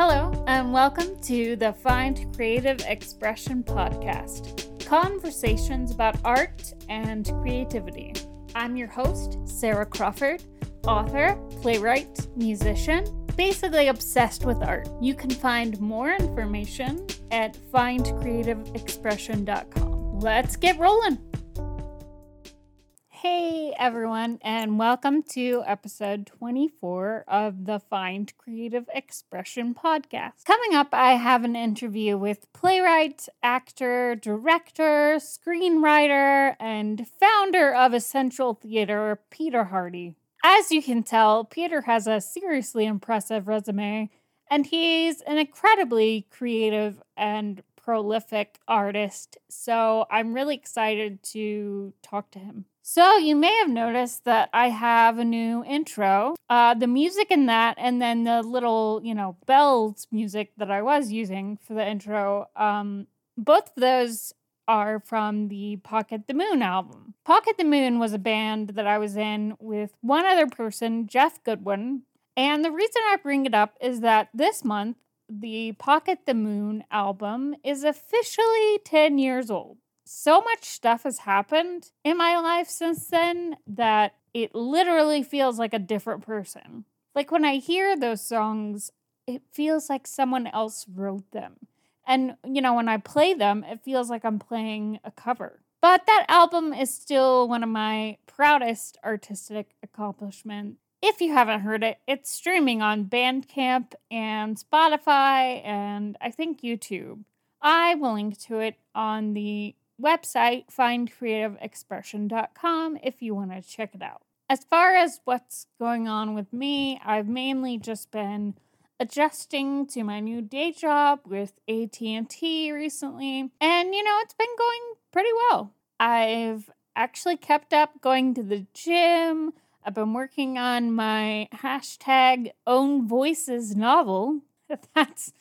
Hello, and welcome to the Find Creative Expression podcast conversations about art and creativity. I'm your host, Sarah Crawford, author, playwright, musician, basically obsessed with art. You can find more information at findcreativeexpression.com. Let's get rolling. Hey everyone, and welcome to episode 24 of the Find Creative Expression podcast. Coming up, I have an interview with playwright, actor, director, screenwriter, and founder of Essential Theater, Peter Hardy. As you can tell, Peter has a seriously impressive resume, and he's an incredibly creative and prolific artist. So I'm really excited to talk to him. So, you may have noticed that I have a new intro. Uh, the music in that, and then the little, you know, bells music that I was using for the intro, um, both of those are from the Pocket the Moon album. Pocket the Moon was a band that I was in with one other person, Jeff Goodwin. And the reason I bring it up is that this month, the Pocket the Moon album is officially 10 years old so much stuff has happened in my life since then that it literally feels like a different person. Like when I hear those songs, it feels like someone else wrote them. And, you know, when I play them, it feels like I'm playing a cover. But that album is still one of my proudest artistic accomplishments. If you haven't heard it, it's streaming on Bandcamp and Spotify and I think YouTube. I will link to it on the website, findcreativeexpression.com, if you want to check it out. As far as what's going on with me, I've mainly just been adjusting to my new day job with AT&T recently, and you know, it's been going pretty well. I've actually kept up going to the gym. I've been working on my hashtag own voices novel. That's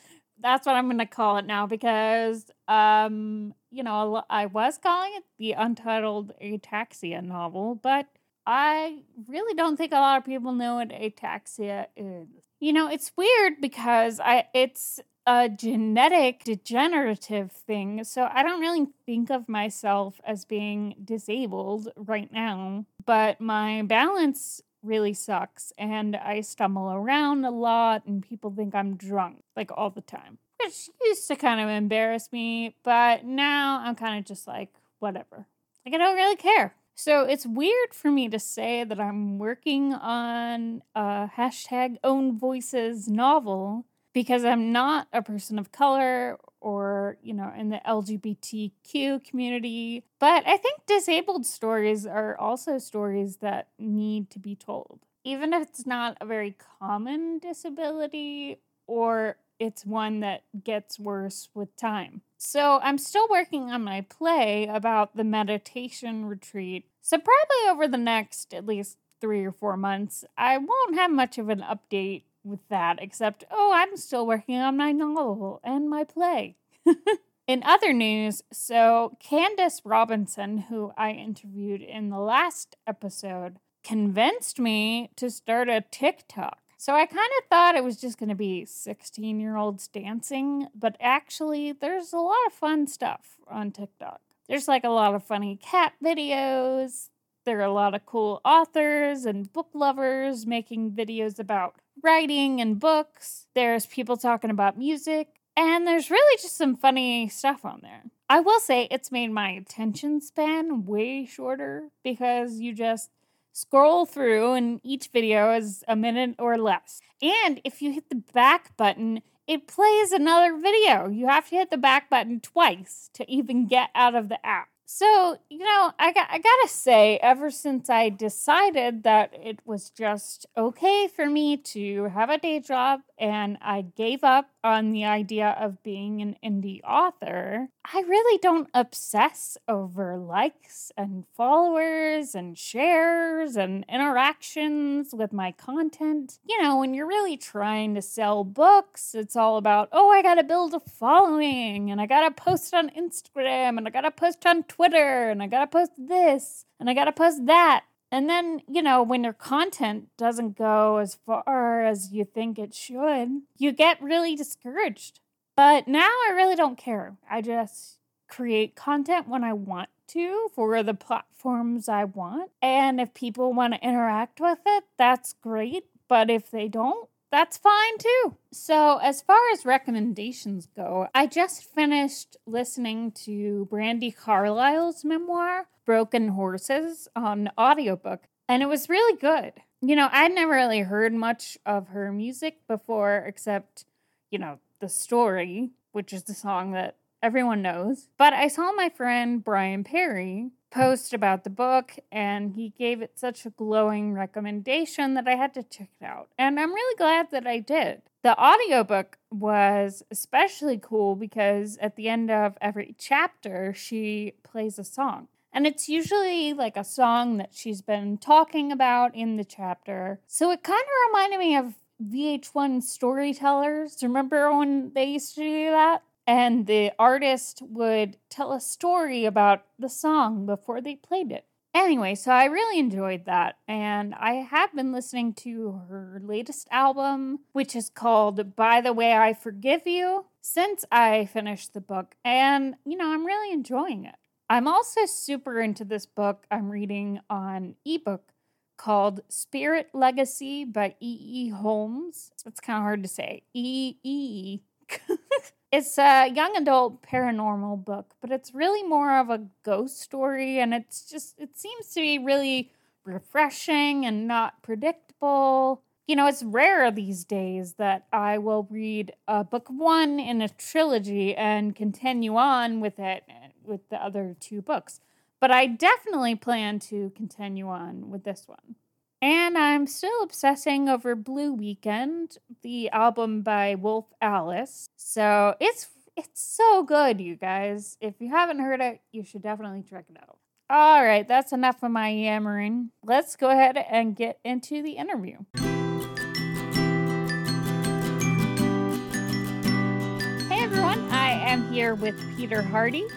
that's what I'm going to call it now because um you know, I was calling it the Untitled Ataxia novel, but I really don't think a lot of people know what ataxia is. You know, it's weird because I it's a genetic degenerative thing, so I don't really think of myself as being disabled right now, but my balance really sucks and I stumble around a lot and people think I'm drunk like all the time which used to kind of embarrass me, but now I'm kind of just like, whatever. Like, I don't really care. So it's weird for me to say that I'm working on a hashtag own voices novel because I'm not a person of color or, you know, in the LGBTQ community. But I think disabled stories are also stories that need to be told. Even if it's not a very common disability or it's one that gets worse with time. So I'm still working on my play about the meditation retreat. So, probably over the next at least three or four months, I won't have much of an update with that, except, oh, I'm still working on my novel and my play. in other news, so Candace Robinson, who I interviewed in the last episode, convinced me to start a TikTok. So I kind of thought it was just going to be 16 year olds dancing, but actually, there's a lot of fun stuff on TikTok. There's like a lot of funny cat videos. There are a lot of cool authors and book lovers making videos about writing and books. There's people talking about music. And there's really just some funny stuff on there. I will say it's made my attention span way shorter because you just scroll through, and each video is a minute or less. And if you hit the back button, it plays another video. You have to hit the back button twice to even get out of the app. So, you know, I, got, I gotta say, ever since I decided that it was just okay for me to have a day job and I gave up on the idea of being an indie author, I really don't obsess over likes and followers and shares and interactions with my content. You know, when you're really trying to sell books, it's all about, oh, I gotta build a following and I gotta post on Instagram and I gotta post on Twitter and I gotta post this and I gotta post that. And then, you know, when your content doesn't go as far as you think it should, you get really discouraged. But now I really don't care. I just create content when I want to for the platforms I want. And if people want to interact with it, that's great. But if they don't, that's fine too. So, as far as recommendations go, I just finished listening to Brandi Carlile's memoir, Broken Horses, on audiobook, and it was really good. You know, I'd never really heard much of her music before, except, you know, the story, which is the song that everyone knows. But I saw my friend Brian Perry post about the book and he gave it such a glowing recommendation that I had to check it out. And I'm really glad that I did. The audiobook was especially cool because at the end of every chapter, she plays a song. And it's usually like a song that she's been talking about in the chapter. So it kind of reminded me of VH1 storytellers. Remember when they used to do that? And the artist would tell a story about the song before they played it. Anyway, so I really enjoyed that, and I have been listening to her latest album, which is called By the Way I Forgive You, since I finished the book, and you know, I'm really enjoying it. I'm also super into this book I'm reading on ebook called Spirit Legacy by E. E. Holmes. It's kind of hard to say. E. E. It's a young adult paranormal book, but it's really more of a ghost story and it's just it seems to be really refreshing and not predictable. You know, it's rare these days that I will read a book one in a trilogy and continue on with it with the other two books. But I definitely plan to continue on with this one. And I'm still obsessing over Blue Weekend, the album by Wolf Alice. So it's it's so good, you guys. If you haven't heard it, you should definitely check it out. All right, that's enough of my yammering. Let's go ahead and get into the interview. Hey everyone, I am here with Peter Hardy.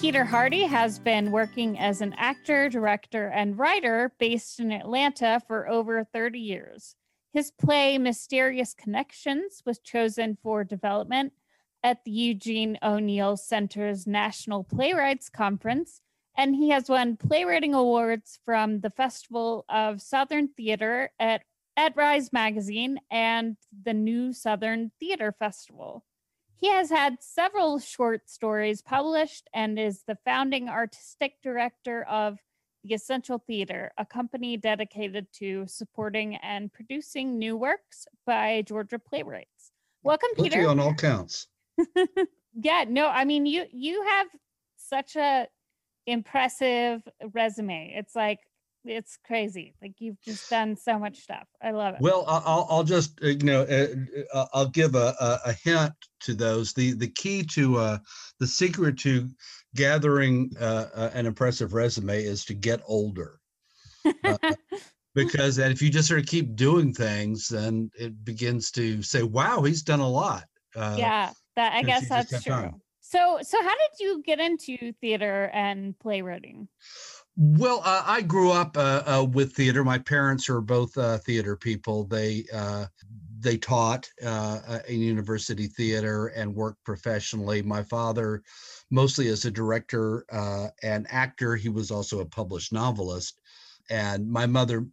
Peter Hardy has been working as an actor, director, and writer based in Atlanta for over 30 years. His play Mysterious Connections was chosen for development at the Eugene O'Neill Center's National Playwrights Conference, and he has won playwriting awards from the Festival of Southern Theater at, at Rise Magazine and the New Southern Theater Festival. He has had several short stories published and is the founding artistic director of the Essential Theater, a company dedicated to supporting and producing new works by Georgia playwrights. Welcome, Put Peter. on all counts. yeah, no, I mean you you have such a impressive resume. It's like it's crazy. Like you've just done so much stuff. I love it. Well, I'll, I'll just uh, you know uh, uh, I'll give a, a, hint to those. The the key to uh, the secret to gathering uh, an impressive resume is to get older. because if you just sort of keep doing things, then it begins to say, "Wow, he's done a lot." yeah, that I guess that's true. Time. So, so how did you get into theater and playwriting? Well, uh, I grew up uh, uh, with theater. My parents are both uh, theater people. They uh, they taught uh, in university theater and worked professionally. My father, mostly as a director and actor, he was also a published novelist. And my mother,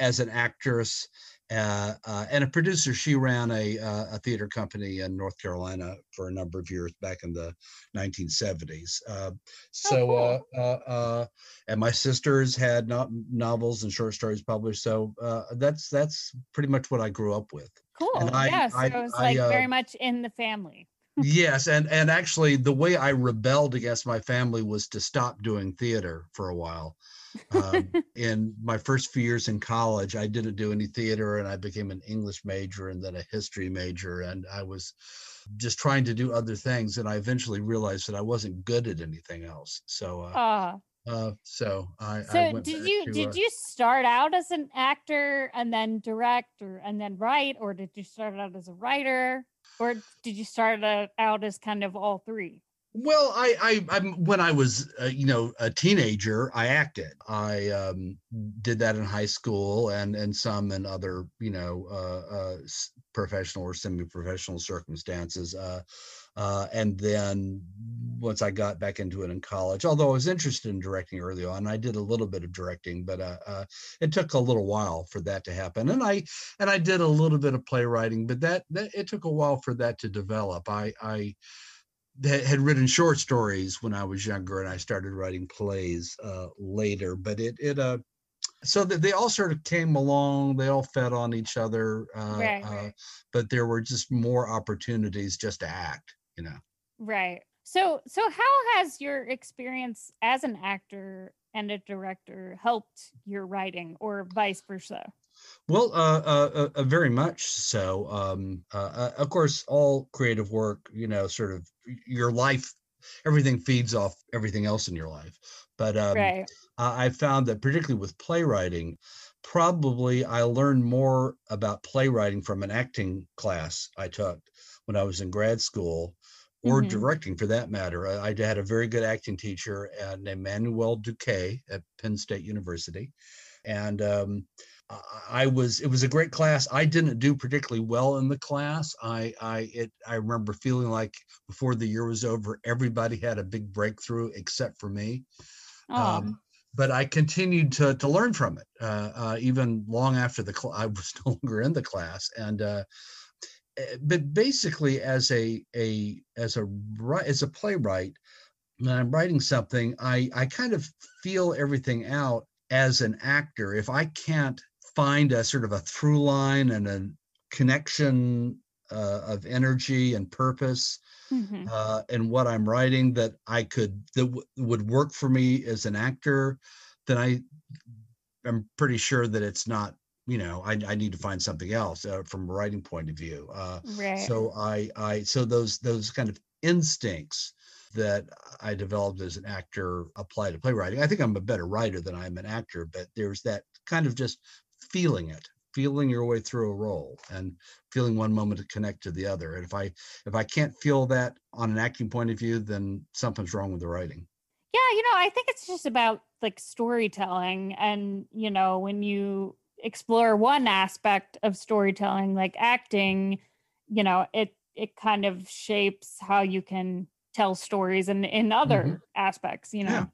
as an actress uh, uh, and a producer. She ran a, uh, a theater company in North Carolina for a number of years back in the 1970s. Uh, so, oh, cool. and my sisters had no- novels and short stories published. So that's that's pretty much what I grew up with. Cool. And I, yeah, so I, it was like I, very much in the family. yes, and and actually, the way I rebelled against my family was to stop doing theater for a while um, in my first few years in college, I didn't do any theater and I became an English major and then a history major. And I was just trying to do other things. And I eventually realized that I wasn't good at anything else. So, uh, uh. Uh, so I. So I did you to, did uh, you start out as an actor and then direct or and then write, or did you start out as a writer, or did you start out as kind of all three? Well, I, I, I'm when I was, uh, you know, a teenager, I acted. I um, did that in high school and and some in other, you know, uh, uh, professional or semi-professional circumstances. Uh, uh, and then once I got back into it in college, although I was interested in directing early on, I did a little bit of directing, but uh, it took a little while for that to happen. And I and I did a little bit of playwriting, but that, that it took a while for that to develop. I I had written short stories when I was younger, and I started writing plays uh, later. But it it uh so that they all sort of came along they all fed on each other uh, right, uh, right. but there were just more opportunities just to act you know Right. So so how has your experience as an actor and a director helped your writing or vice versa? Well uh, uh, uh, uh very much so um uh, uh, of course all creative work you know sort of your life everything feeds off everything else in your life but um Right. I found that particularly with playwriting, probably I learned more about playwriting from an acting class I took when I was in grad school, or Mhm. directing for that matter. I, I had a very good acting teacher named Manuel Duque at Penn State University, and um, I was it was a great class. I didn't do particularly well in the class. I I it I remember feeling like before the year was over, everybody had a big breakthrough except for me. Oh, Um, but I continued to to learn from it, uh, uh, even long after the cl- I was no longer in the class. And uh, eh, but basically, as a a as a as a playwright, when I'm writing something, I I kind of feel everything out as an actor. If I can't find a sort of a through line and a connection uh, of energy and purpose mhm. uh, in what I'm writing that I could that w- would work for me as an actor, then I am pretty sure that it's not. You know, I, I need to find something else uh, from a writing point of view. Uh, right. so I I so those those kind of instincts that I developed as an actor apply to playwriting. I think I'm a better writer than I'm an actor, but there's that kind of just feeling it, feeling your way through a role and feeling one moment to connect to the other. And if I if I can't feel that on an acting point of view, then something's wrong with the writing. Yeah, you know, I think it's just about like storytelling and, you know, when you explore one aspect of storytelling like acting, you know, it it kind of shapes how you can tell stories in in other mm-hmm. aspects, you know. Yeah.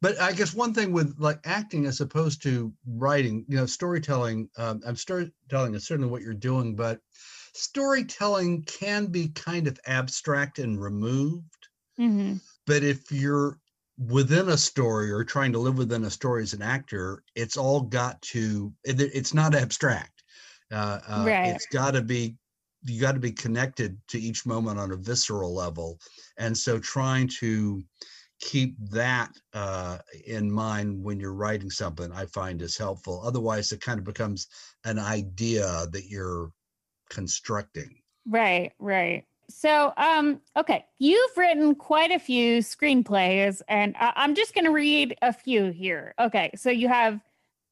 But I guess one thing with like acting as opposed to writing, you know, storytelling, um, I'm storytelling is certainly what you're doing, but storytelling can be kind of abstract and removed. hmm But if you're within a story or trying to live within a story as an actor, it's all got to, it- it's not abstract. Uh, uh, Right. It's got to be, you got to be connected to each moment on a visceral level. And so trying to keep that uh, in mind when you're writing something, I find is helpful. Otherwise, it kind of becomes an idea that you're constructing. Right, right. So, um, okay, you've written quite a few screenplays, and I- I'm just going to read a few here. Okay, so you have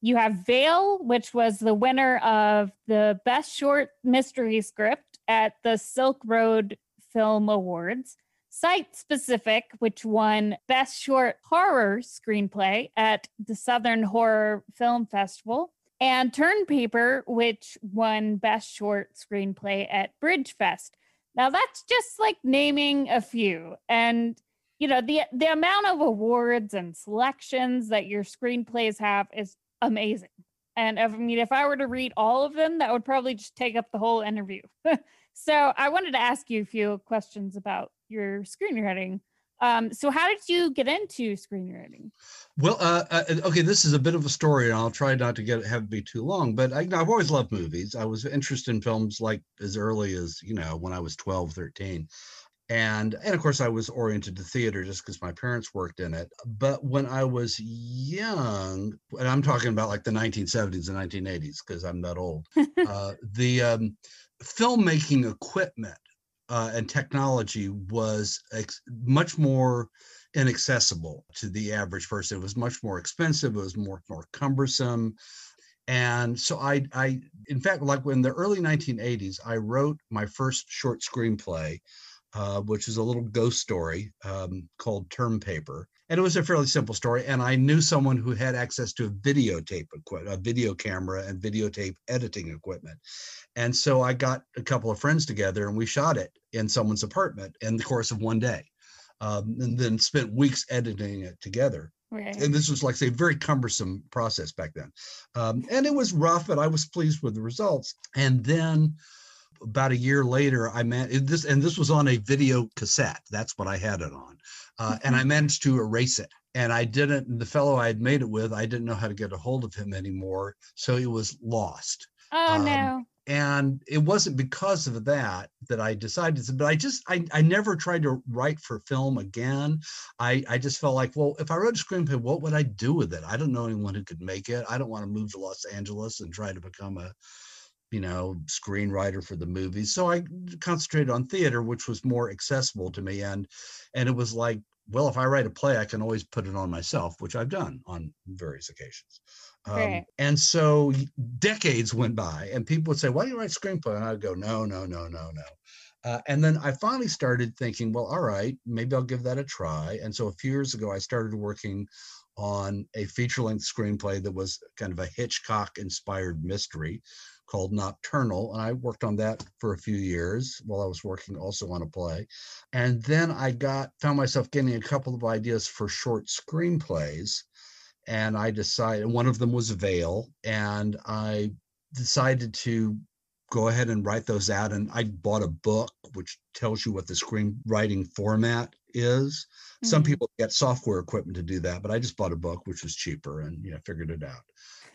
you have Veil, which was the winner of the Best Short Mystery Script at the Silk Road Film Awards. Site Specific, which won Best Short Horror Screenplay at the Southern Horror Film Festival and Term Paper, which won Best Short Screenplay at Bridge Fest. Now that's just like naming a few, and you know the the amount of awards and selections that your screenplays have is amazing. And if, I mean, if I were to read all of them, that would probably just take up the whole interview. so I wanted to ask you a few questions about your screenwriting. Um, so how did you get into screenwriting? Well, uh, uh, okay, this is a bit of a story, and I'll try not to get have it be too long. But I, I've always loved movies. I was interested in films like as early as you know when I was 12, 13. and and of course I was oriented to theater just because my parents worked in it. But when I was young, and I'm talking about like the 1970s and 1980s because I'm that old, uh, the um, filmmaking equipment uh, and technology was ex- much more inaccessible to the average person. It was much more expensive. It was more more cumbersome. And so I, I, in fact, like in the early 1980s, I wrote my first short screenplay uh, which is a little ghost story um, called Term Paper. And it was a fairly simple story. And I knew someone who had access to a videotape equipment, a video camera and videotape editing equipment. And so I got a couple of friends together and we shot it in someone's apartment in the course of one day. Um, and then spent weeks editing it together. Right. And this was like say a very cumbersome process back then. Um, and it was rough, but I was pleased with the results. And then about a year later, I met this and this was on a video cassette. That's what I had it on, uh, and I managed to erase it. And I didn't. The fellow I had made it with, I didn't know how to get a hold of him anymore, so it was lost. Oh Um, no. And it wasn't because of that that I decided to. But I just I I never tried to write for film again. I I just felt like, well, if I wrote a screenplay, what would I do with it? I don't know anyone who could make it. I don't want to move to Los Angeles and try to become a you know, screenwriter for the movies. So I concentrated on theater, which was more accessible to me. And and it was like, well, if I write a play, I can always put it on myself, which I've done on various occasions. Um, Right. and so decades went by, and people would say, "Why do you write screenplay?" And I'd go, "No, no, no, no, no." Uh, and then I finally started thinking, well, all right, maybe I'll give that a try. And so a few years ago, I started working on a feature length screenplay that was kind of a Hitchcock inspired mystery called Nocturnal. And I worked on that for a few years while I was working also on a play. And then I got found myself getting a couple of ideas for short screenplays. And I decided one of them was Veil. And I decided to go ahead and write those out. And I bought a book which tells you what the screenwriting format is. Some Mhm. people get software equipment to do that, but I just bought a book which was cheaper and you know figured it out.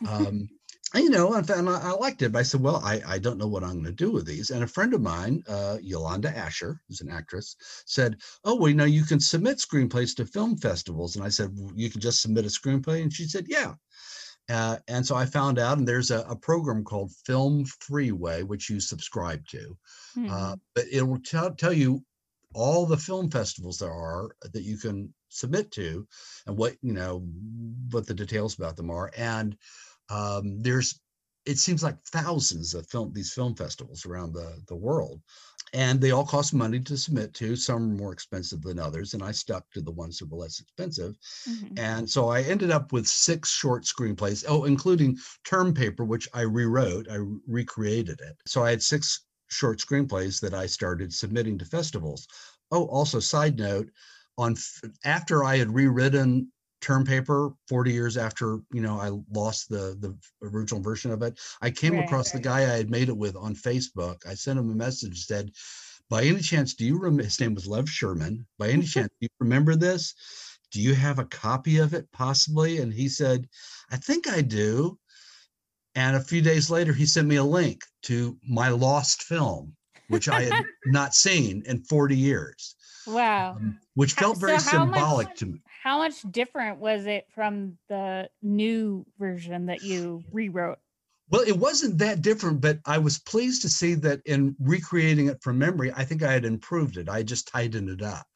Um, you know, and, and I, I liked it. But I said, well, I, I don't know what I'm going to do with these. And a friend of mine, uh, Yolanda Asher, who's an actress, said, oh, well, you know, you can submit screenplays to film festivals. And I said, well, you can just submit a screenplay. And she said, yeah. Uh, and so I found out, and there's a, a program called Film Freeway, which you subscribe to. Mhm. Uh, but it will tell, tell you all the film festivals there are that you can submit to and what you know what the details about them are and um, there's it seems like thousands of film these film festivals around the the world and they all cost money to submit to some are more expensive than others and i stuck to the ones that were less expensive Mhm. and so I ended up with six short screenplays, oh, including Term Paper, which I rewrote, I recreated it. So I had six short screenplays that I started submitting to festivals. Oh, also, side note, on after I had rewritten Term Paper 40 years after you know I lost the the original version of it, I came Right, across the guy I had made it with on Facebook. I sent him a message said, "By any chance, do you remember?" His name was Lev Sherman. By any chance, do you remember this? do you have a copy of it possibly and he said i think i do and a few days later he sent me a link to my lost film which i had not seen in 40 years Wow. um, which felt very so much- symbolic to me How much different was it from the new version that you rewrote? well it wasn't that different but i was pleased to see that in recreating it from memory i think i had improved it i just tightened it up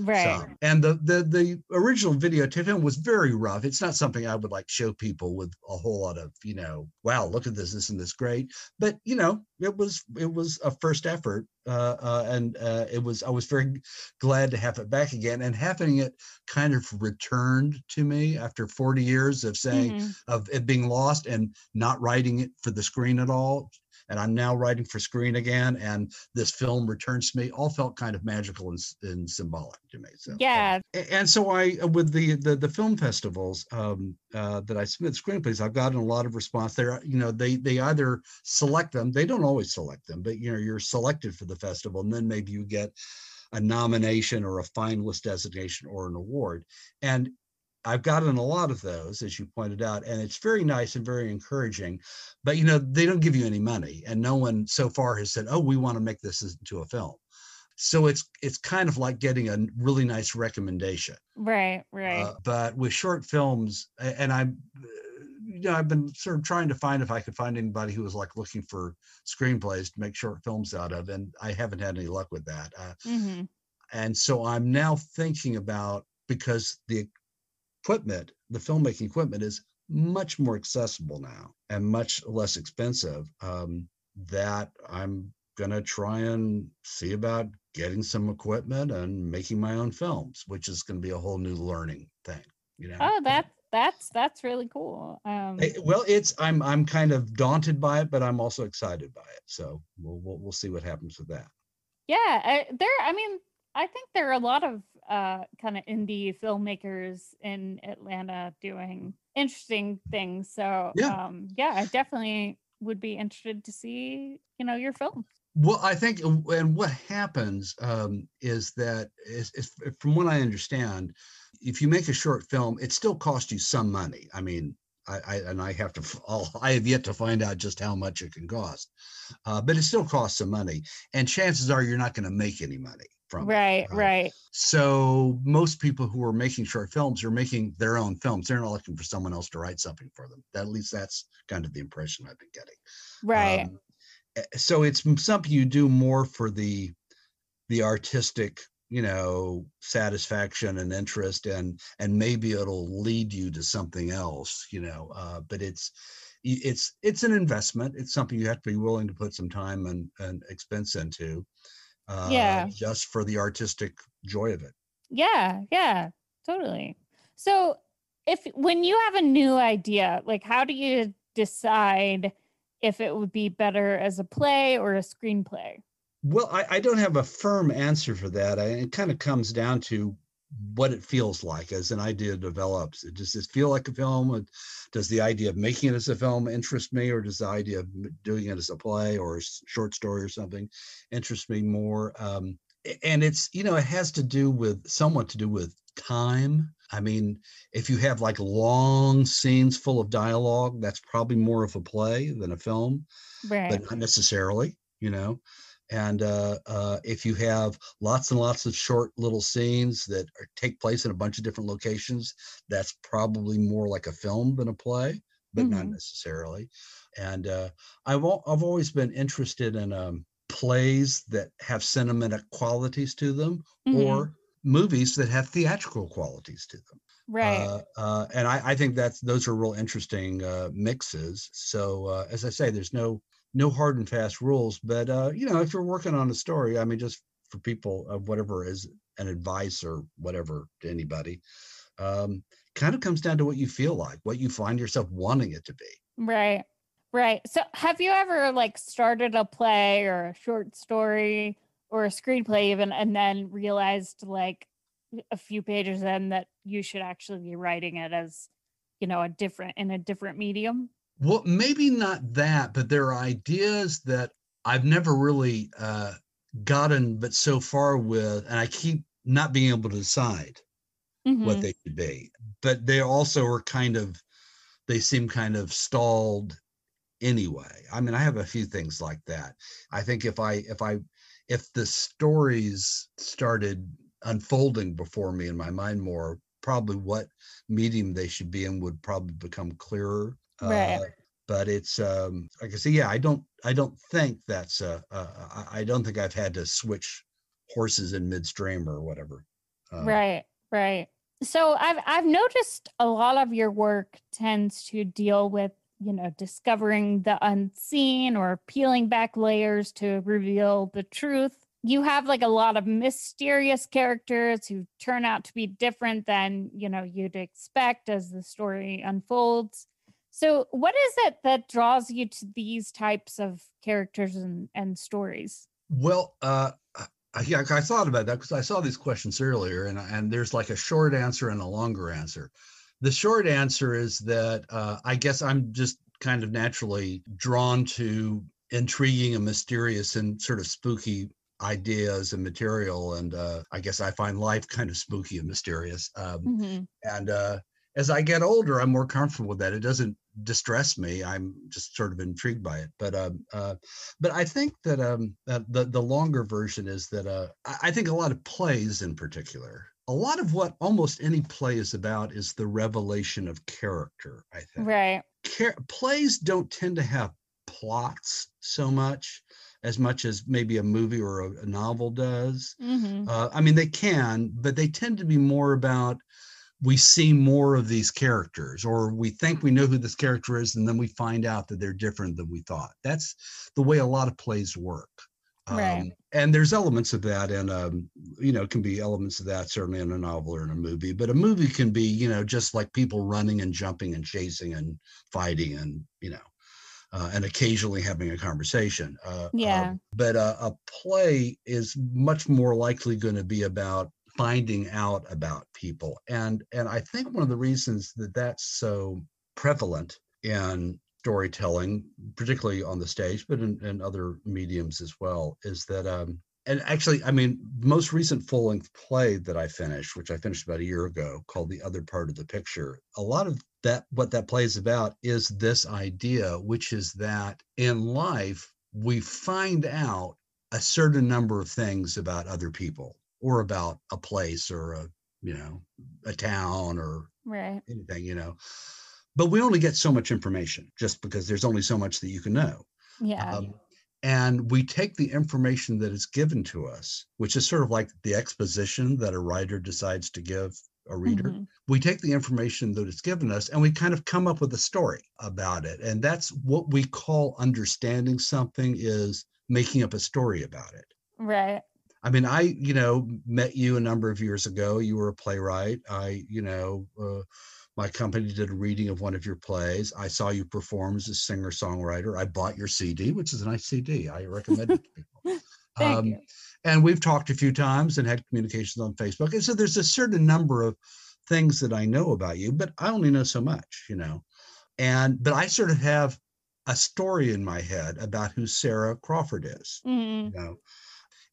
Right. some. And the the the original videotape film was very rough. It's not something I would like show people with a whole lot of, you know, wow, look at this, isn't this great? But you know, it was it was a first effort. Uh, uh, and uh, it was I was very glad to have it back again and having it kind of returned to me after 40 years of saying Mhm. of it being lost and not writing it for the screen at all. And I'm now writing for screen again, and this film returns to me. All felt kind of magical and, and symbolic to me. So Yeah. a- and so I, uh, with the the, the film festivals um, uh, that I submit screenplays, I've gotten a lot of response there. You know, they they either select them, they don't always select them, but you know, you're selected for the festival, and then maybe you get a nomination or a finalist designation or an award. And I've gotten a lot of those, as you pointed out, and it's very nice and very encouraging. But you know, they don't give you any money, and no one so far has said, "Oh, we want to make this into a film." So it's it's kind of like getting a really nice recommendation. Right. Right. Uh, but with short films, and I'm, uh, you know, I've been sort of trying to find if I could find anybody who was like looking for screenplays to make short films out of, and I haven't had any luck with that. Uh, hmm and so I'm now thinking about because the equipment, the filmmaking equipment, is much more accessible now and much less expensive. Um, that I'm going to try and see about getting some equipment and making my own films, which is going to be a whole new learning thing. You know. Oh, that that's that's really cool. Um, well, it's I'm I'm kind of daunted by it, but I'm also excited by it. So we'll we'll, we'll see what happens with that. Yeah, I, there. I mean, I think there are a lot of uh, kind of indie filmmakers in Atlanta doing interesting things. So yeah, um, yeah, I definitely would be interested to see you know your film. Well, I think, and what happens um, is that, is, is, from what I understand, if you make a short film, it still costs you some money. I mean, I, I and I have to, I'll, I have yet to find out just how much it can cost, uh, but it still costs some money. And chances are you're not going to make any money from right, it. Uh, right. So most people who are making short films are making their own films. They're not looking for someone else to write something for them. At least that's kind of the impression I've been getting. Right. Um, eh, so it's something you do more for the the artistic you know satisfaction and interest and and maybe it'll lead you to something else you know uh, but it's it's it's an investment it's something you have to be willing to put some time and, and expense into uh, yeah. just for the artistic joy of it. Yeah yeah totally. So if when you have a new idea like how do you decide if it would be better as a play or a screenplay? Well, I, I don't have a firm answer for that. I, it kind of comes down to what it feels like as an idea develops. Does it feel like a film? Does the idea of making it as a film interest me, or does the idea of doing it as a play or a short story or something interest me more? Um, and it's you know it has to do with somewhat to do with time. I mean, if you have like long scenes full of dialogue, that's probably more of a play than a film, right. but not necessarily. You know, and uh, uh, if you have lots and lots of short little scenes that are, take place in a bunch of different locations, that's probably more like a film than a play, but mm-hmm. not necessarily. And uh, I've I've always been interested in um, plays that have cinematic qualities to them, mm-hmm. or movies that have theatrical qualities to them. Right. Uh, uh, and I, I, think that's those are real interesting uh, mixes. So uh, as I say, there's no no hard and fast rules, but uh, you know, if you're working on a story, I mean, just for people of whatever is an advice or whatever to anybody, um, kind of comes down to what you feel like, what you find yourself wanting it to be. Right. Right. So have you ever like started a play or a short story or a screenplay even and then realized like a few pages in that you should actually be writing it as, you know, a different in a different medium? Well, maybe not that, but there are ideas that I've never really uh, gotten, but so far with, and I keep not being able to decide mm-hmm. what they should be. But they also are kind of, they seem kind of stalled anyway. I mean, I have a few things like that. I think if I, if I, if the stories started unfolding before me in my mind more, probably what medium they should be in would probably become clearer Right. Uh, but it's um, like I say, yeah, I don't, I don't think that's, uh, uh, I don't think I've had to switch horses in midstream or whatever. Uh, right, right. So I've I've noticed a lot of your work tends to deal with you know discovering the unseen or peeling back layers to reveal the truth you have like a lot of mysterious characters who turn out to be different than you know you'd expect as the story unfolds so, what is it that draws you to these types of characters and, and stories? Well, uh, yeah, I thought about that because I saw these questions earlier, and and there's like a short answer and a longer answer. The short answer is that uh, I guess I'm just kind of naturally drawn to intriguing and mysterious and sort of spooky ideas and material and uh, i guess i find life kind of spooky and mysterious um, mm-hmm. and uh, as I get older, I'm more comfortable with that. It doesn't distress me. I'm just sort of intrigued by it. But um, uh, but I think that um, uh, the the longer version is that uh, I think a lot of plays, in particular, a lot of what almost any play is about is the revelation of character. I think right. Car- plays don't tend to have plots so much as much as maybe a movie or a, a novel does. Mm-hmm. Uh, I mean, they can, but they tend to be more about we see more of these characters or we think we know who this character is and then we find out that they're different than we thought that's the way a lot of plays work Right. Um, and there's elements of that and um, you know, can be elements of that certainly in a novel or in a movie. But a movie can be, you know, just like people running and jumping and chasing and fighting and you know, uh, and occasionally having a conversation. Uh, Yeah. uh, but uh, a play is much more likely going to be about finding out about people, and and I think one of the reasons that that's so prevalent in storytelling, particularly on the stage, but in, in other mediums as well, is that um, and actually, I mean, most recent full length play that I finished, which I finished about a year ago, called The Other Part of the Picture, a lot of that, what that play is about is this idea, which is that in life, we find out a certain number of things about other people or about a place or a, you know, a town or Right. anything, you know. But we only get so much information just because there's only so much that you can know. Yeah. Um, and we take the information that is given to us, which is sort of like the exposition that a writer decides to give a reader. Mhm. We take the information that is given us and we kind of come up with a story about it. And that's what we call understanding something is making up a story about it. Right. I mean, I, you know, met you a number of years ago. You were a playwright. I, you know, uh, my company did a reading of one of your plays. I saw you perform as a singer songwriter. I bought your CD, which is a nice CD. I recommend it to people. Thank Um, you. and we've talked a few times and had communications on Facebook. And so there's a certain number of things that I know about you, but I only know so much, you know. And but I sort of have a story in my head about who Sarah Crawford is, Mhm. you know.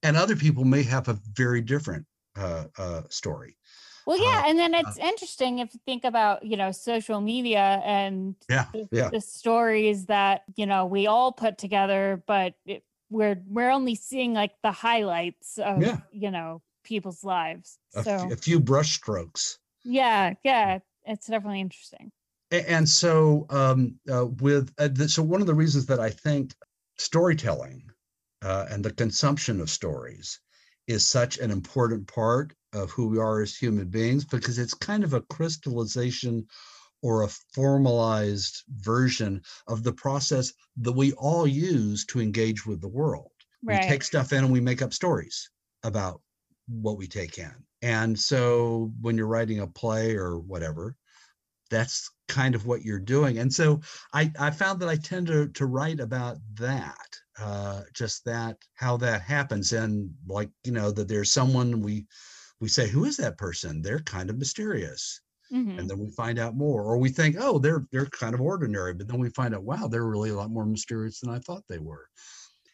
And other people may have a very different uh, uh, story. Well, yeah, uh, and then it's interesting if you think about, you know, social media and Yeah, the, yeah. the stories that, you know, we all put together, but it, we're we're only seeing like the highlights of, Yeah. you know, people's lives. A, So, f- a few brush strokes. yeah, yeah, it's definitely interesting. And so, um, uh, with uh, th- so one of the reasons that I think storytelling uh, and the consumption of stories is such an important part of who we are as human beings because it's kind of a crystallization or a formalized version of the process that we all use to engage with the world. Right. We take stuff in and we make up stories about what we take in. And so when you're writing a play or whatever, that's kind of what you're doing. And so I, I found that I tend to, to write about that, uh, just that, how that happens. And like, you know, that there's someone we, we say, who is that person? They're kind of mysterious. Mhm. And then we find out more, or we think, oh, they're, they're kind of ordinary, but then we find out, wow, they're really a lot more mysterious than I thought they were.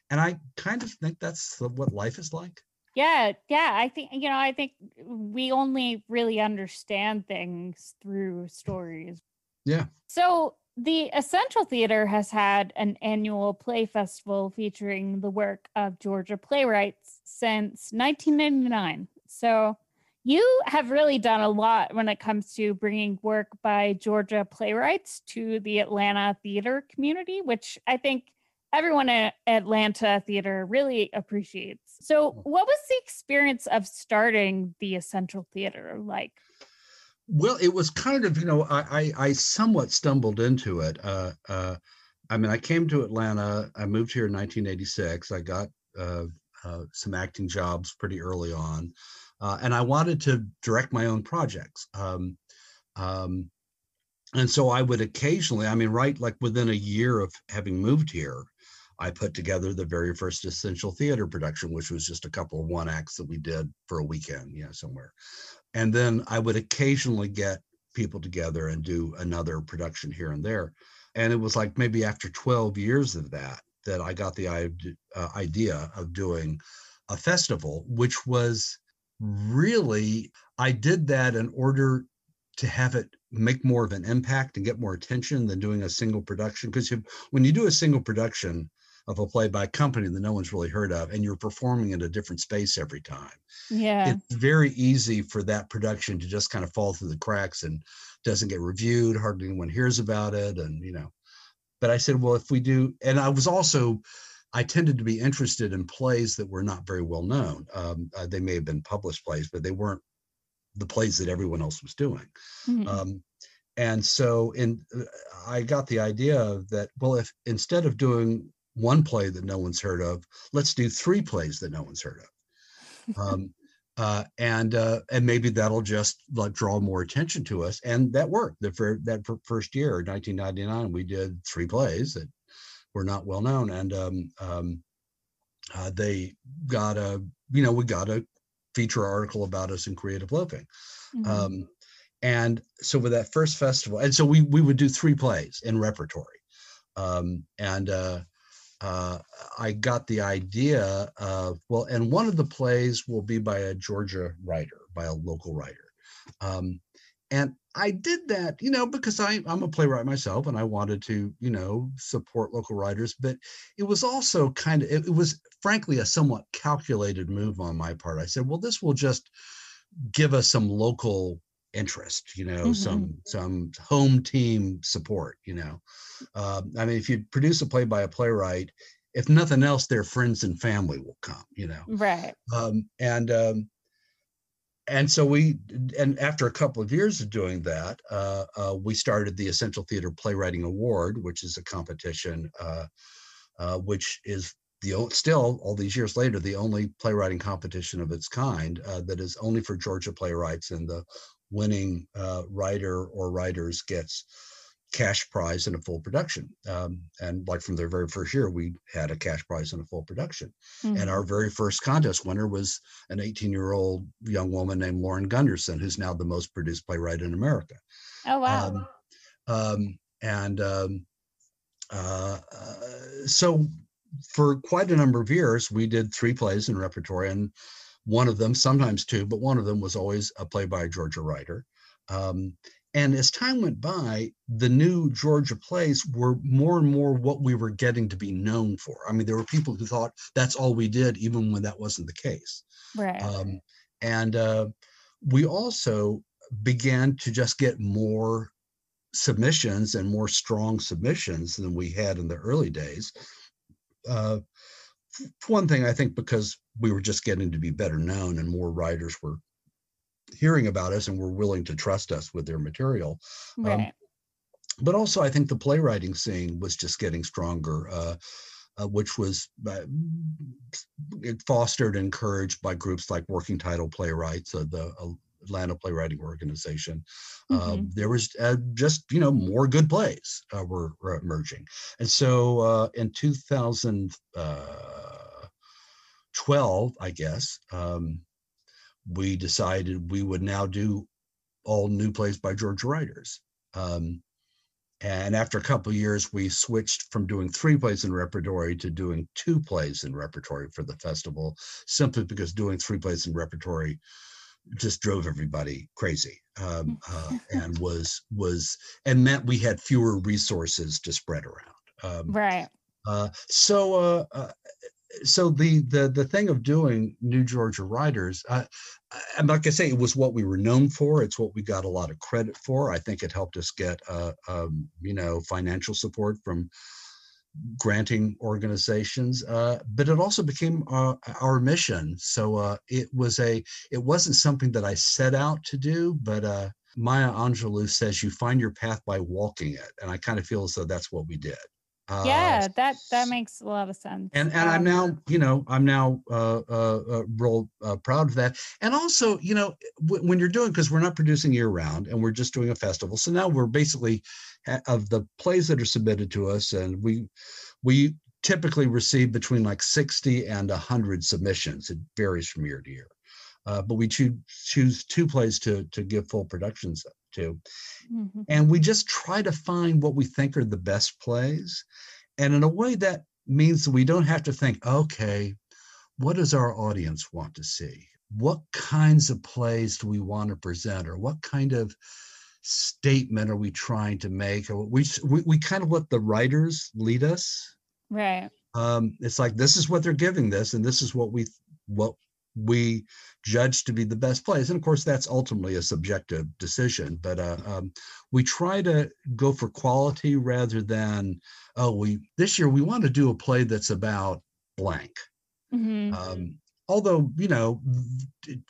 And I kind of think that's what life is like. Yeah, yeah. I think you know, I think we only really understand things through stories. Yeah. So the Essential Theater has had an annual play festival featuring the work of Georgia playwrights since 1999. So you have really done a lot when it comes to bringing work by Georgia playwrights to the Atlanta theater community, which I think everyone at Atlanta theater really appreciates. So, mm. what was the experience of starting the Essential Theater like? Well, it was kind of, you know, I I, I somewhat stumbled into it. Uh, uh, I mean, I came to Atlanta. I moved here in 1986. I got uh, uh, some acting jobs pretty early on, uh, and I wanted to direct my own projects. Um, um, and so I would occasionally, I mean, right, like within a year of having moved here, I put together the very first Essential Theater production, which was just a couple of one acts that we did for a weekend, you know, somewhere. And then I would occasionally get people together and do another production here and there. And it was like maybe after 12 years of that, that I got the uh, idea of doing a festival, which was really, I did that in order to have it make more of an impact and get more attention than doing a single production. Because when you do a single production of a play by a company that no one's really heard of, and you're performing in a different space every time, Yeah. it's very easy for that production to just kind of fall through the cracks and doesn't get reviewed. Hardly anyone hears about it, and you know. But I said, well, if we do, and I was also, I tended to be interested in plays that were not very well known. Um, uh, they may have been published plays, but they weren't the plays that everyone else was doing. Mhm. Um, and so, in I got the idea of that. Well, if instead of doing one play that no one's heard of. Let's do three plays that no one's heard of. Um, uh, and uh, and maybe that'll just like draw more attention to us. And that worked. The for that first year, 1999, we did three plays that were not well known, and um, um, uh, they got a you know we got a feature article about us in Creative Loafing. Mm-hmm. Um, and so with that first festival, and so we we would do three plays in repertory, um, and uh, uh, I got the idea of, well, and one of the plays will be by a Georgia writer, by a local writer. Um, and I did that, you know, because I, I'm a playwright myself and I wanted to, you know, support local writers. But it was also kind of, it, it was frankly a somewhat calculated move on my part. I said, well, this will just give us some local interest you know mm-hmm. some some home team support you know. Um, i mean if you produce a play by a playwright if nothing else their friends and family will come you know. Right. Um, and um, and so we and after a couple of years of doing that uh, uh, we started the essential theater playwriting award which is a competition uh, uh which is the still all these years later the only playwriting competition of its kind uh, that is only for georgia playwrights and the winning uh, writer or writers gets cash prize in a full production. Um, and like from their very first year, we had a cash prize in a full production. Mm-hmm. And our very first contest winner was an 18 year old young woman named Lauren Gunderson, who's now the most produced playwright in America. Oh, wow. Um, um, and um, uh, uh, so for quite a number of years, we did three plays in repertory. And one of them, sometimes two, but one of them was always a play by a Georgia writer. Um, and as time went by, the new Georgia plays were more and more what we were getting to be known for. I mean, there were people who thought that's all we did, even when that wasn't the case. Right. Um, and uh, we also began to just get more submissions and more strong submissions than we had in the early days. Uh, one thing I think because we were just getting to be better known and more writers were hearing about us and were willing to trust us with their material. Um, right. Um, but also, I think the playwriting scene was just getting stronger, uh, uh, which was uh, fostered and encouraged by groups like Working Title Playwrights, uh, the Atlanta Playwriting Organization. Um, mm-hmm. there was uh, just you know more good plays uh, were, were, emerging, and so in 2000. 12, I guess, um, we decided we would now do all new plays by Georgia writers. Um, and after a couple years, we switched from doing three plays in repertory to doing two plays in repertory for the festival, simply because doing three plays in repertory just drove everybody crazy um, uh, and was was and meant we had fewer resources to spread around. Um, right. Uh, so uh, uh so the the the thing of doing New Georgia Writers, uh, and like I say, it was what we were known for. It's what we got a lot of credit for. I think it helped us get uh, um, you know financial support from granting organizations, uh, but it also became uh, our mission. So uh, it was a it wasn't something that I set out to do, but uh, Maya Angelou says you find your path by walking it, and I kind of feel as though that's what we did. Uh, yeah, that that makes a lot of sense. And and I'm now, you know, I'm now uh, uh, uh real uh, proud of that. And also, you know, w- when you're doing because we're not producing year round and we're just doing a festival, so now we're basically of the plays that are submitted to us, and we we typically receive between like 60 and 100 submissions. It varies from year to year. Uh, but we choose choose two plays to to give full productions to. Mm-hmm. And we just try to find what we think are the best plays. And in a way, that means that we don't have to think, okay, what does our audience want to see? What kinds of plays do we want to present? Or what kind of statement are we trying to make? Or we, we, we kind of let the writers lead us. Right. Um, it's like this is what they're giving this, and this is what we what we judge to be the best plays. And of course, that's ultimately a subjective decision. But uh, um, we try to go for quality rather than, oh, we this year we want to do a play that's about blank. Mm-hmm. Um, although you know,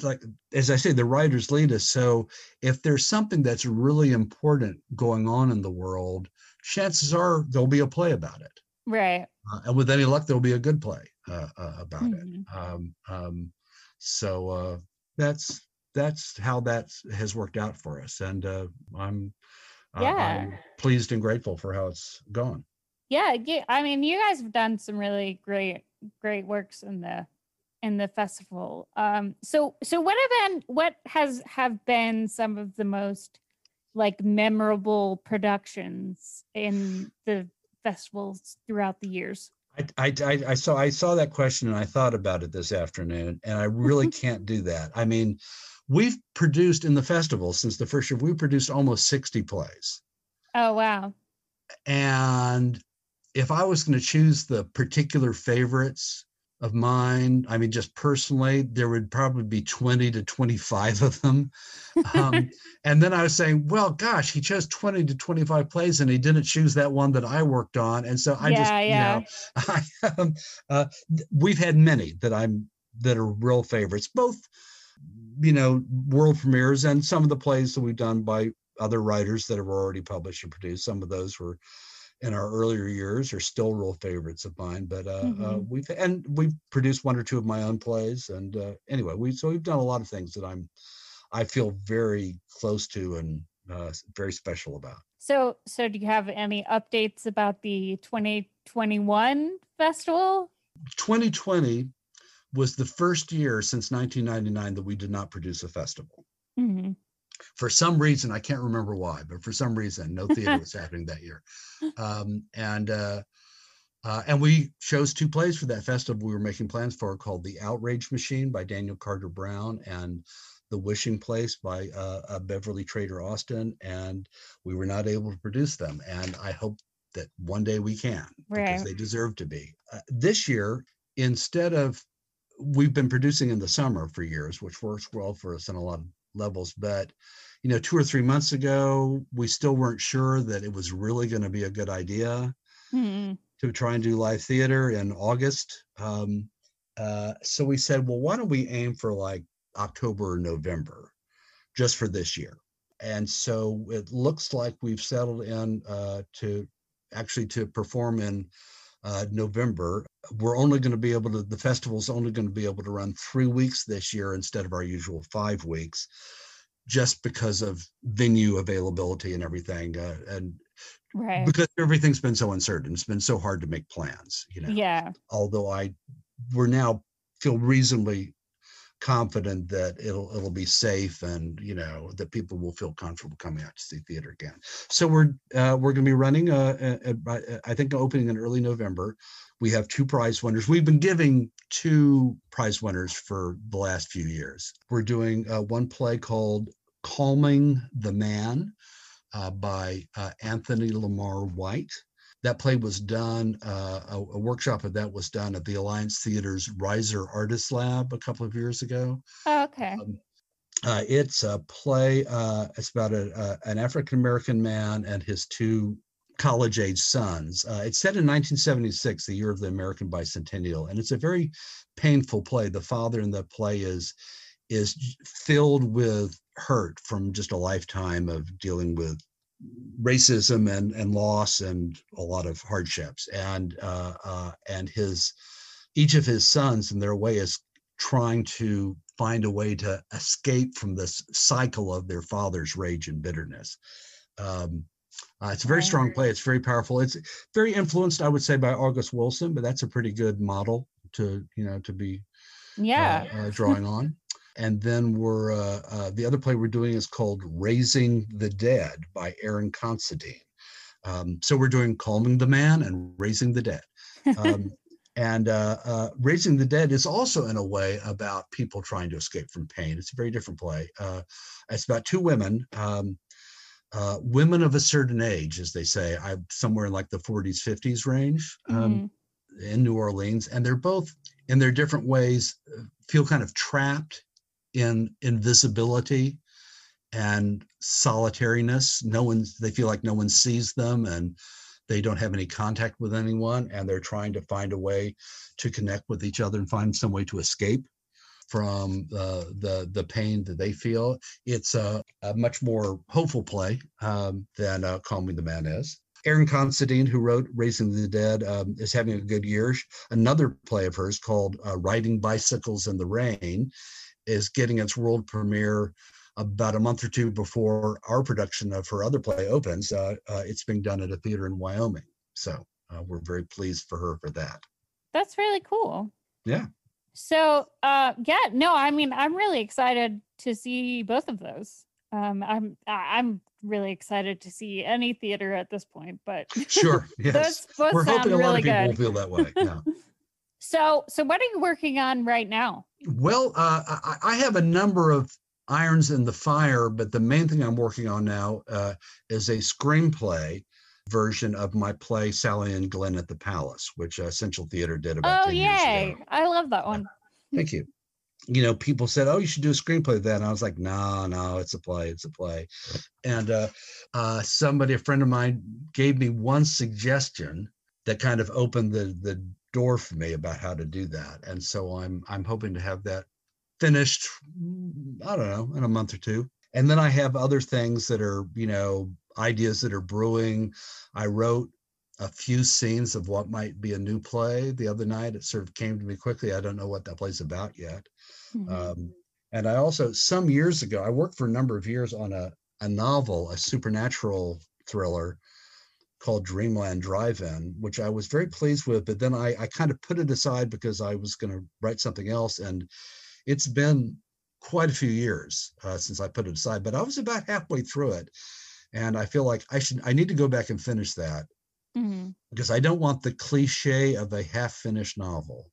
like as I say, the writers lead us. So if there's something that's really important going on in the world, chances are there'll be a play about it. Right. Uh, and with any luck, there'll be a good play uh, uh, about it. Mhm. Um, um, so uh, that's that's how that has worked out for us, and uh, I'm uh, Yeah. I'm pleased and grateful for how it's gone. Yeah, yeah. I mean, you guys have done some really great, great works in the in the festival. Um, so so what have been what has have been some of the most like memorable productions in the festivals throughout the years? I, I, I I saw I saw that question and I thought about it this afternoon, and I really mm-hmm. can't do that. I mean, we've produced in the festival since the first year. We produced almost sixty plays, Oh wow. and if I was going to choose the particular favorites of mine, I mean, just personally, there would probably be 20 to 25 of them. Um, and then I was saying, well, gosh, he chose 20 to 25 plays and he didn't choose that one that I worked on. And so I just, Yeah, yeah. you know, I, um, uh, we've had many that I'm, that are real favorites, both, you know, world premieres and some of the plays that we've done by other writers that have already published and produced. Some of those were in our earlier years are still real favorites of mine. But uh, uh, Mhm. we've and we've produced one or two of my own plays. And uh, anyway, we so we've done a lot of things that I'm I feel very close to and uh, very special about. So so do you have any updates about the 2021 festival? 2020 was the first year since 1999 that we did not produce a festival. Mhm. For some reason i can't remember why but for some reason no theater was happening that year. Um, and uh, uh, and we chose two plays for that festival we were making plans for called the outrage machine by daniel carter brown and the wishing place by uh, uh, beverly trader austin and we were not able to produce them and i hope that one day we can because they deserve to be. Uh, this year instead of we've been producing in the summer for years which works well for us on a lot of levels but you know two or three months ago we still weren't sure that it was really going to be a good idea Mhm. to try and do live theater in august um, uh, so we said well why don't we aim for like october or november just for this year and so it looks like we've settled in uh, to actually to perform in uh, November. We're only going to be able to, the festival's only going to be able to run three weeks this year instead of our usual five weeks, just because of venue availability and everything. Uh, and Right. because everything's been so uncertain, it's been so hard to make plans, you know. Yeah. Although I, we're now feel reasonably confident that it'll it'll be safe and you know that people will feel comfortable coming out to see theater again. So we're uh, we're going to be running uh, uh, uh, by- uh, I think opening in early November. We have two prize winners. We've been giving two prize winners for the last few years. We're doing uh, one play called "Calming the Man" uh, by uh, Anthony Lamar White. That play was done, uh, a, a workshop of that was done at the Alliance Theater's Reiser Artist Lab a couple of years ago. Oh, okay. Um, uh, it's a play, uh, it's about a, an African American man and his two college age sons. Uh, it's set in 1976, the year of the American bicentennial, and it's a very painful play. The father in the play is is filled with hurt from just a lifetime of dealing with racism and and loss and a lot of hardships. And uh, uh, and his each of his sons in their way is trying to find a way to escape from this cycle of their father's rage and bitterness. Um, uh, it's a very strong play. It's very powerful. It's very influenced i would say by august wilson but that's a pretty good model to you know to be Yeah. uh, uh, drawing on. And then we're uh, uh, the other play we're doing is called Raising the Dead by Erin Considine. Um, so we're doing Calming the Man and Raising the Dead. Um, and uh, uh, Raising the Dead is also, in a way, about people trying to escape from pain. It's a very different play. Uh, it's about two women, um, uh, women of a certain age, as they say, I'm somewhere in like the 40s, 50s range. Um, Mhm. in New Orleans, and they're both in their different ways feel kind of trapped in invisibility and solitariness. No one, they feel like no one sees them and they don't have any contact with anyone, and they're trying to find a way to connect with each other and find some way to escape from uh, the the pain that they feel. It's a, a much more hopeful play um, than uh, Calming the Man is. Erin Considine, who wrote Raising the Dead, um, is having a good year. Another play of hers called uh, Riding Bicycles in the Rain is getting its world premiere about a month or two before our production of her other play opens. Uh, uh, it's being done at a theater in Wyoming. So uh, we're very pleased for her for that. That's really cool. Yeah. So, uh, yeah, no, I mean, I'm really excited to see both of those. Um, I'm I'm really excited to see any theater at this point, but sure, yes, we're hoping a really lot of people good. will feel that way. Yeah. so, so what are you working on right now? Well, uh, I, I have a number of irons in the fire, but the main thing I'm working on now uh, is a screenplay version of my play Sally and Glenn at the Palace, which uh, Central Theater did about Oh, 10 years yay! I love that one. Thank you. You know, people said, "Oh, you should do a screenplay." of that." And I was like, "No, no, it's a play. It's a play." And uh, uh, somebody, a friend of mine, gave me one suggestion that kind of opened the the door for me about how to do that. And so I'm I'm hoping to have that finished. mm, I don't know in a month or two. And then I have other things that are, you know, ideas that are brewing. I wrote a few scenes of what might be a new play the other night. It sort of came to me quickly. I don't know what that play's about yet. Mhm. Um, and I also, some years ago, I worked for a number of years on a, a novel, a supernatural thriller called Dreamland Drive-In, which I was very pleased with. But then I, I kind of put it aside because I was going to write something else. And it's been quite a few years uh, since I put it aside, but I was about halfway through it. And I feel like I should, I need to go back and finish that Mhm. because I don't want the cliche of a half-finished novel,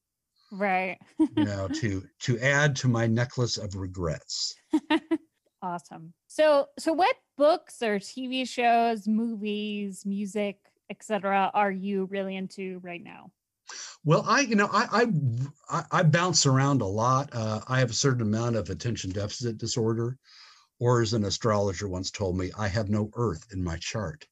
Right. you know, to to add to my necklace of regrets. awesome. So, so what books or TV shows, movies, music, etc., are you really into right now? Well, I, you know, I, I, I, bounce around a lot. Uh, I have a certain amount of attention deficit disorder, or as an astrologer once told me, I have no Earth in my chart.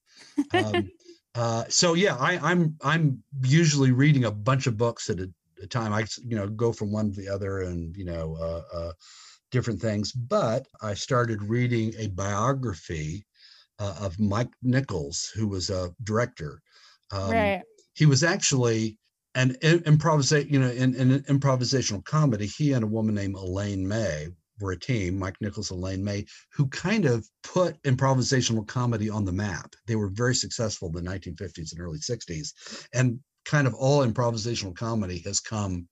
Um, uh, so yeah, I, I'm, I'm usually reading a bunch of books at a, a time. I, you know, go from one to the other, and you know, uh, uh, different things. But I started reading a biography uh, of Mike Nichols, who was a director. Um, right. he was actually an improvisation, you know, in, in an improvisational comedy. He and a woman named Elaine May were a team, Mike Nichols and Elaine May, who kind of put improvisational comedy on the map. They were very successful in the 1950s and early 60s. And kind of all improvisational comedy has come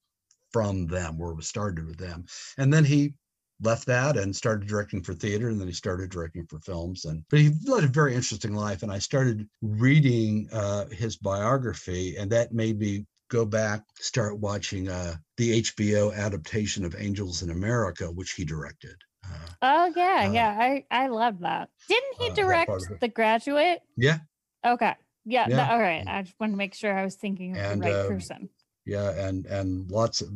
from them, or was started with them. And then he left that and started directing for theater and then he started directing for films and but he led a very interesting life and i started reading uh, his biography and that made me go back start watching uh, the hbo adaptation of angels in america which he directed uh, Oh yeah, uh, yeah. I I love that. Didn't he uh, direct. The Graduate? yeah Okay. Yeah. Yeah. that- all right. I just want to make sure I was thinking of And, the right um, person. Yeah and and lots of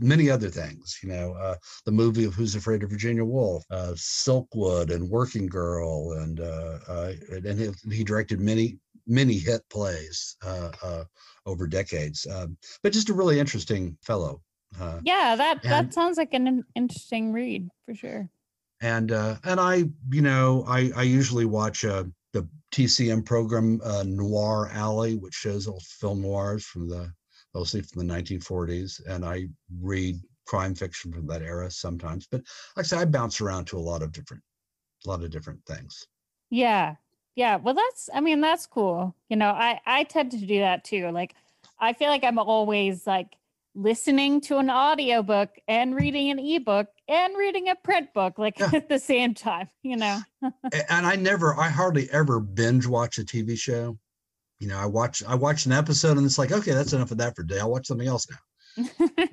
many other things you know uh the movie of who's afraid of virginia woolf uh silkwood and working girl and uh, uh and he, he directed many many hit plays uh uh over decades um but just a really interesting fellow uh Yeah, that that and- sounds like an interesting read for sure. and uh and i you know i i usually watch uh the tcm program uh noir alley which shows old film noirs from the mostly from the 1940s and i read crime fiction from that era sometimes but like i said i bounce around to a lot of different a lot of different things Yeah. Yeah. Well, that's, I mean, that's cool. You know, I, I tend to do that too. Like, I feel like I'm always like listening to an audiobook and reading an ebook and reading a print book, like Yeah. at the same time, you know? And i never i hardly ever binge watch a tv show you know i watch i watch an episode and it's like okay that's enough of that for today i'll watch something else now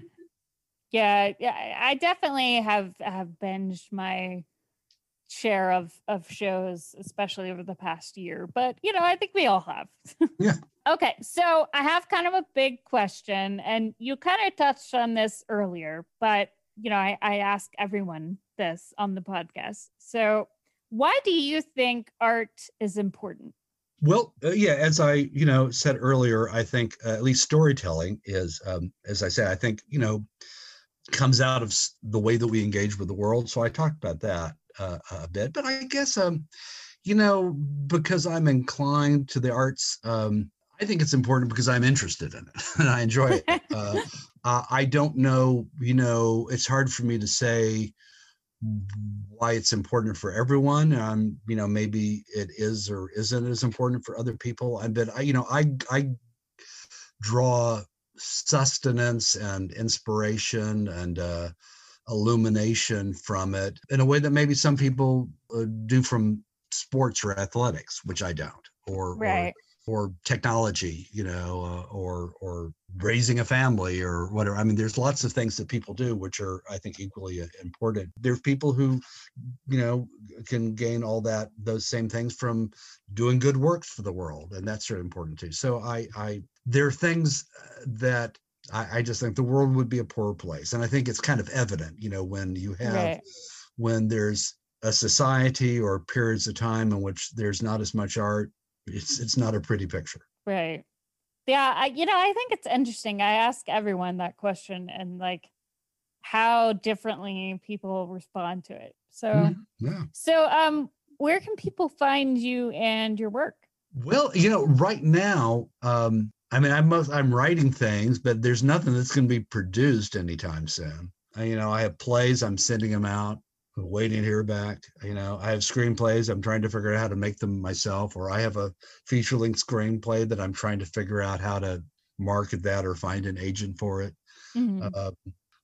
yeah. Yeah. I- definitely have, have binged my share of, of shows, especially over the past year, but you know, I think we all have. Yeah. Okay, so I have kind of a big question, and you kind of touched on this earlier, but you know, I, I ask everyone this on the podcast. So, why do you think art is important? Well, uh, yeah, as I you know said earlier, I think uh, at least storytelling is, um, as I say, I think you know comes out of the way that we engage with the world. So I talked about that uh, a bit, but I guess um, you know, because I'm inclined to the arts, um, I think it's important because I'm interested in it and I enjoy it. uh, uh, I don't know, you know, it's hard for me to say why it's important for everyone. Um, you know, maybe it is or isn't as important for other people. I but I, you know, I I draw sustenance and inspiration and uh, illumination from it in a way that maybe some people uh, do from sports or athletics, which I don't, or, right. or, or technology, you know, uh, or or raising a family or whatever. I mean, there's lots of things that people do which are, I think, equally uh, important. There's people who, you know, can gain all that those same things from doing good work for the world, and that's really important too. So I, I, there are things uh, that I, I just think the world would be a poorer place, and I think it's kind of evident, you know, when you have Right. when there's a society or periods of time in which there's not as much art it's it's not a pretty picture Right. Yeah, I, you know, I think it's interesting. I ask everyone that question and like how differently people respond to it. So, Mhm. yeah so um where can people find you and your work? well you know right now um i mean i'm most i'm writing things but there's nothing that's going to be produced anytime soon I, you know i have plays i'm sending them out waiting to hear back you know i have screenplays i'm trying to figure out how to make them myself or i have a feature length screenplay that i'm trying to figure out how to market that or find an agent for it Mhm. uh,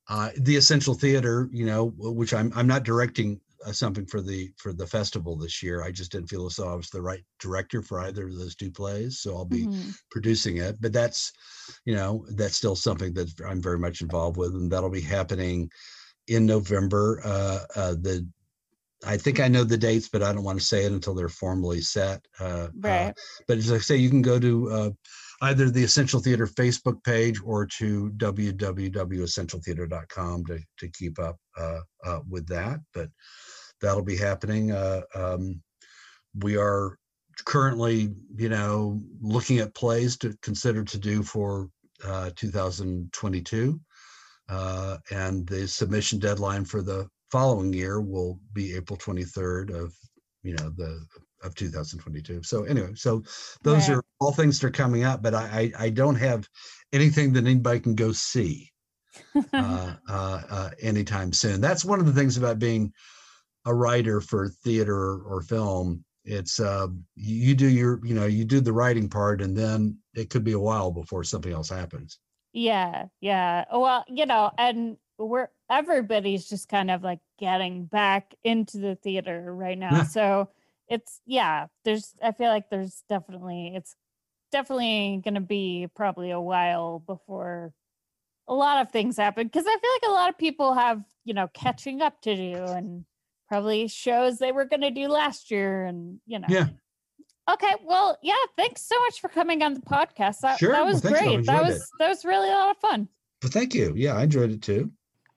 uh, the essential theater you know which i'm i'm not directing uh, something for the for the festival this year i just didn't feel as though i was the right director for either of those two plays so i'll be Mhm. producing it but that's you know that's still something that i'm very much involved with and that'll be happening in november uh, uh the I think I know the dates, but I don't want to say it until they're formally set. Uh, uh, Right. but as I say, you can go to uh, either the Essential Theater Facebook page or to www.essentialtheater.com to, to keep up uh, uh, with that. But that'll be happening. Uh, um, we are currently, you know, looking at plays to consider to do for uh, 2022. Uh, and the submission deadline for the following year will be April 23rd of, you know, the of 2022. So anyway, so those Right. are all things that are coming up, but I, I I don't have anything that anybody can go see uh, uh, uh, anytime soon. That's one of the things about being a writer for theater or film. It's uh, you you do your, you know, you do the writing part, and then it could be a while before something else happens. Yeah, yeah. Well, you know, and we're everybody's just kind of like getting back into the theater right now. So it's yeah, there's I feel like there's definitely it's definitely gonna be probably a while before a lot of things happen because I feel like a lot of people have, you know, catching up to do and probably shows they were gonna do last year and you know. Yeah. Okay, well, yeah, thanks so much for coming on the podcast. That, Sure, that was thanks, I've great. That was it. that was really a lot of fun. But thank you. Yeah, I enjoyed it too.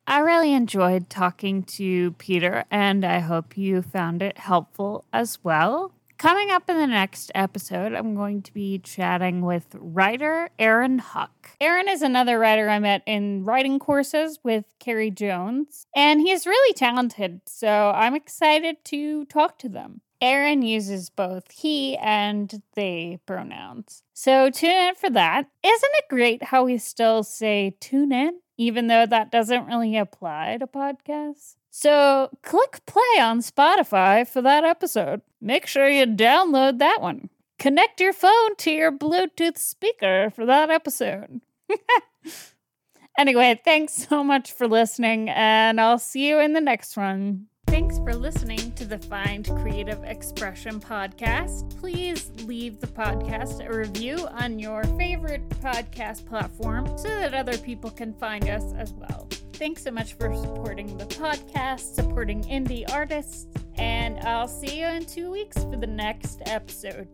I really enjoyed talking to Peter, and I hope you found it helpful as well. Coming up in the next episode, I'm going to be chatting with writer Aaron Huck. Aaron is another writer I met in writing courses with Carrie Jones, and he's really talented, so I'm excited to talk to them. Aaron uses both he and they pronouns. So tune in for that. Isn't it great how we still say tune in, even though that doesn't really apply to podcasts? So click play on Spotify for that episode. Make sure you download that one. Connect your phone to your Bluetooth speaker for that episode. anyway, thanks so much for listening, and I'll see you in the next one. Thanks for listening to the Find Creative Expression podcast. Please leave the podcast a review on your favorite podcast platform so that other people can find us as well. Thanks so much for supporting the podcast, supporting indie artists, and I'll see you in two weeks for the next episode.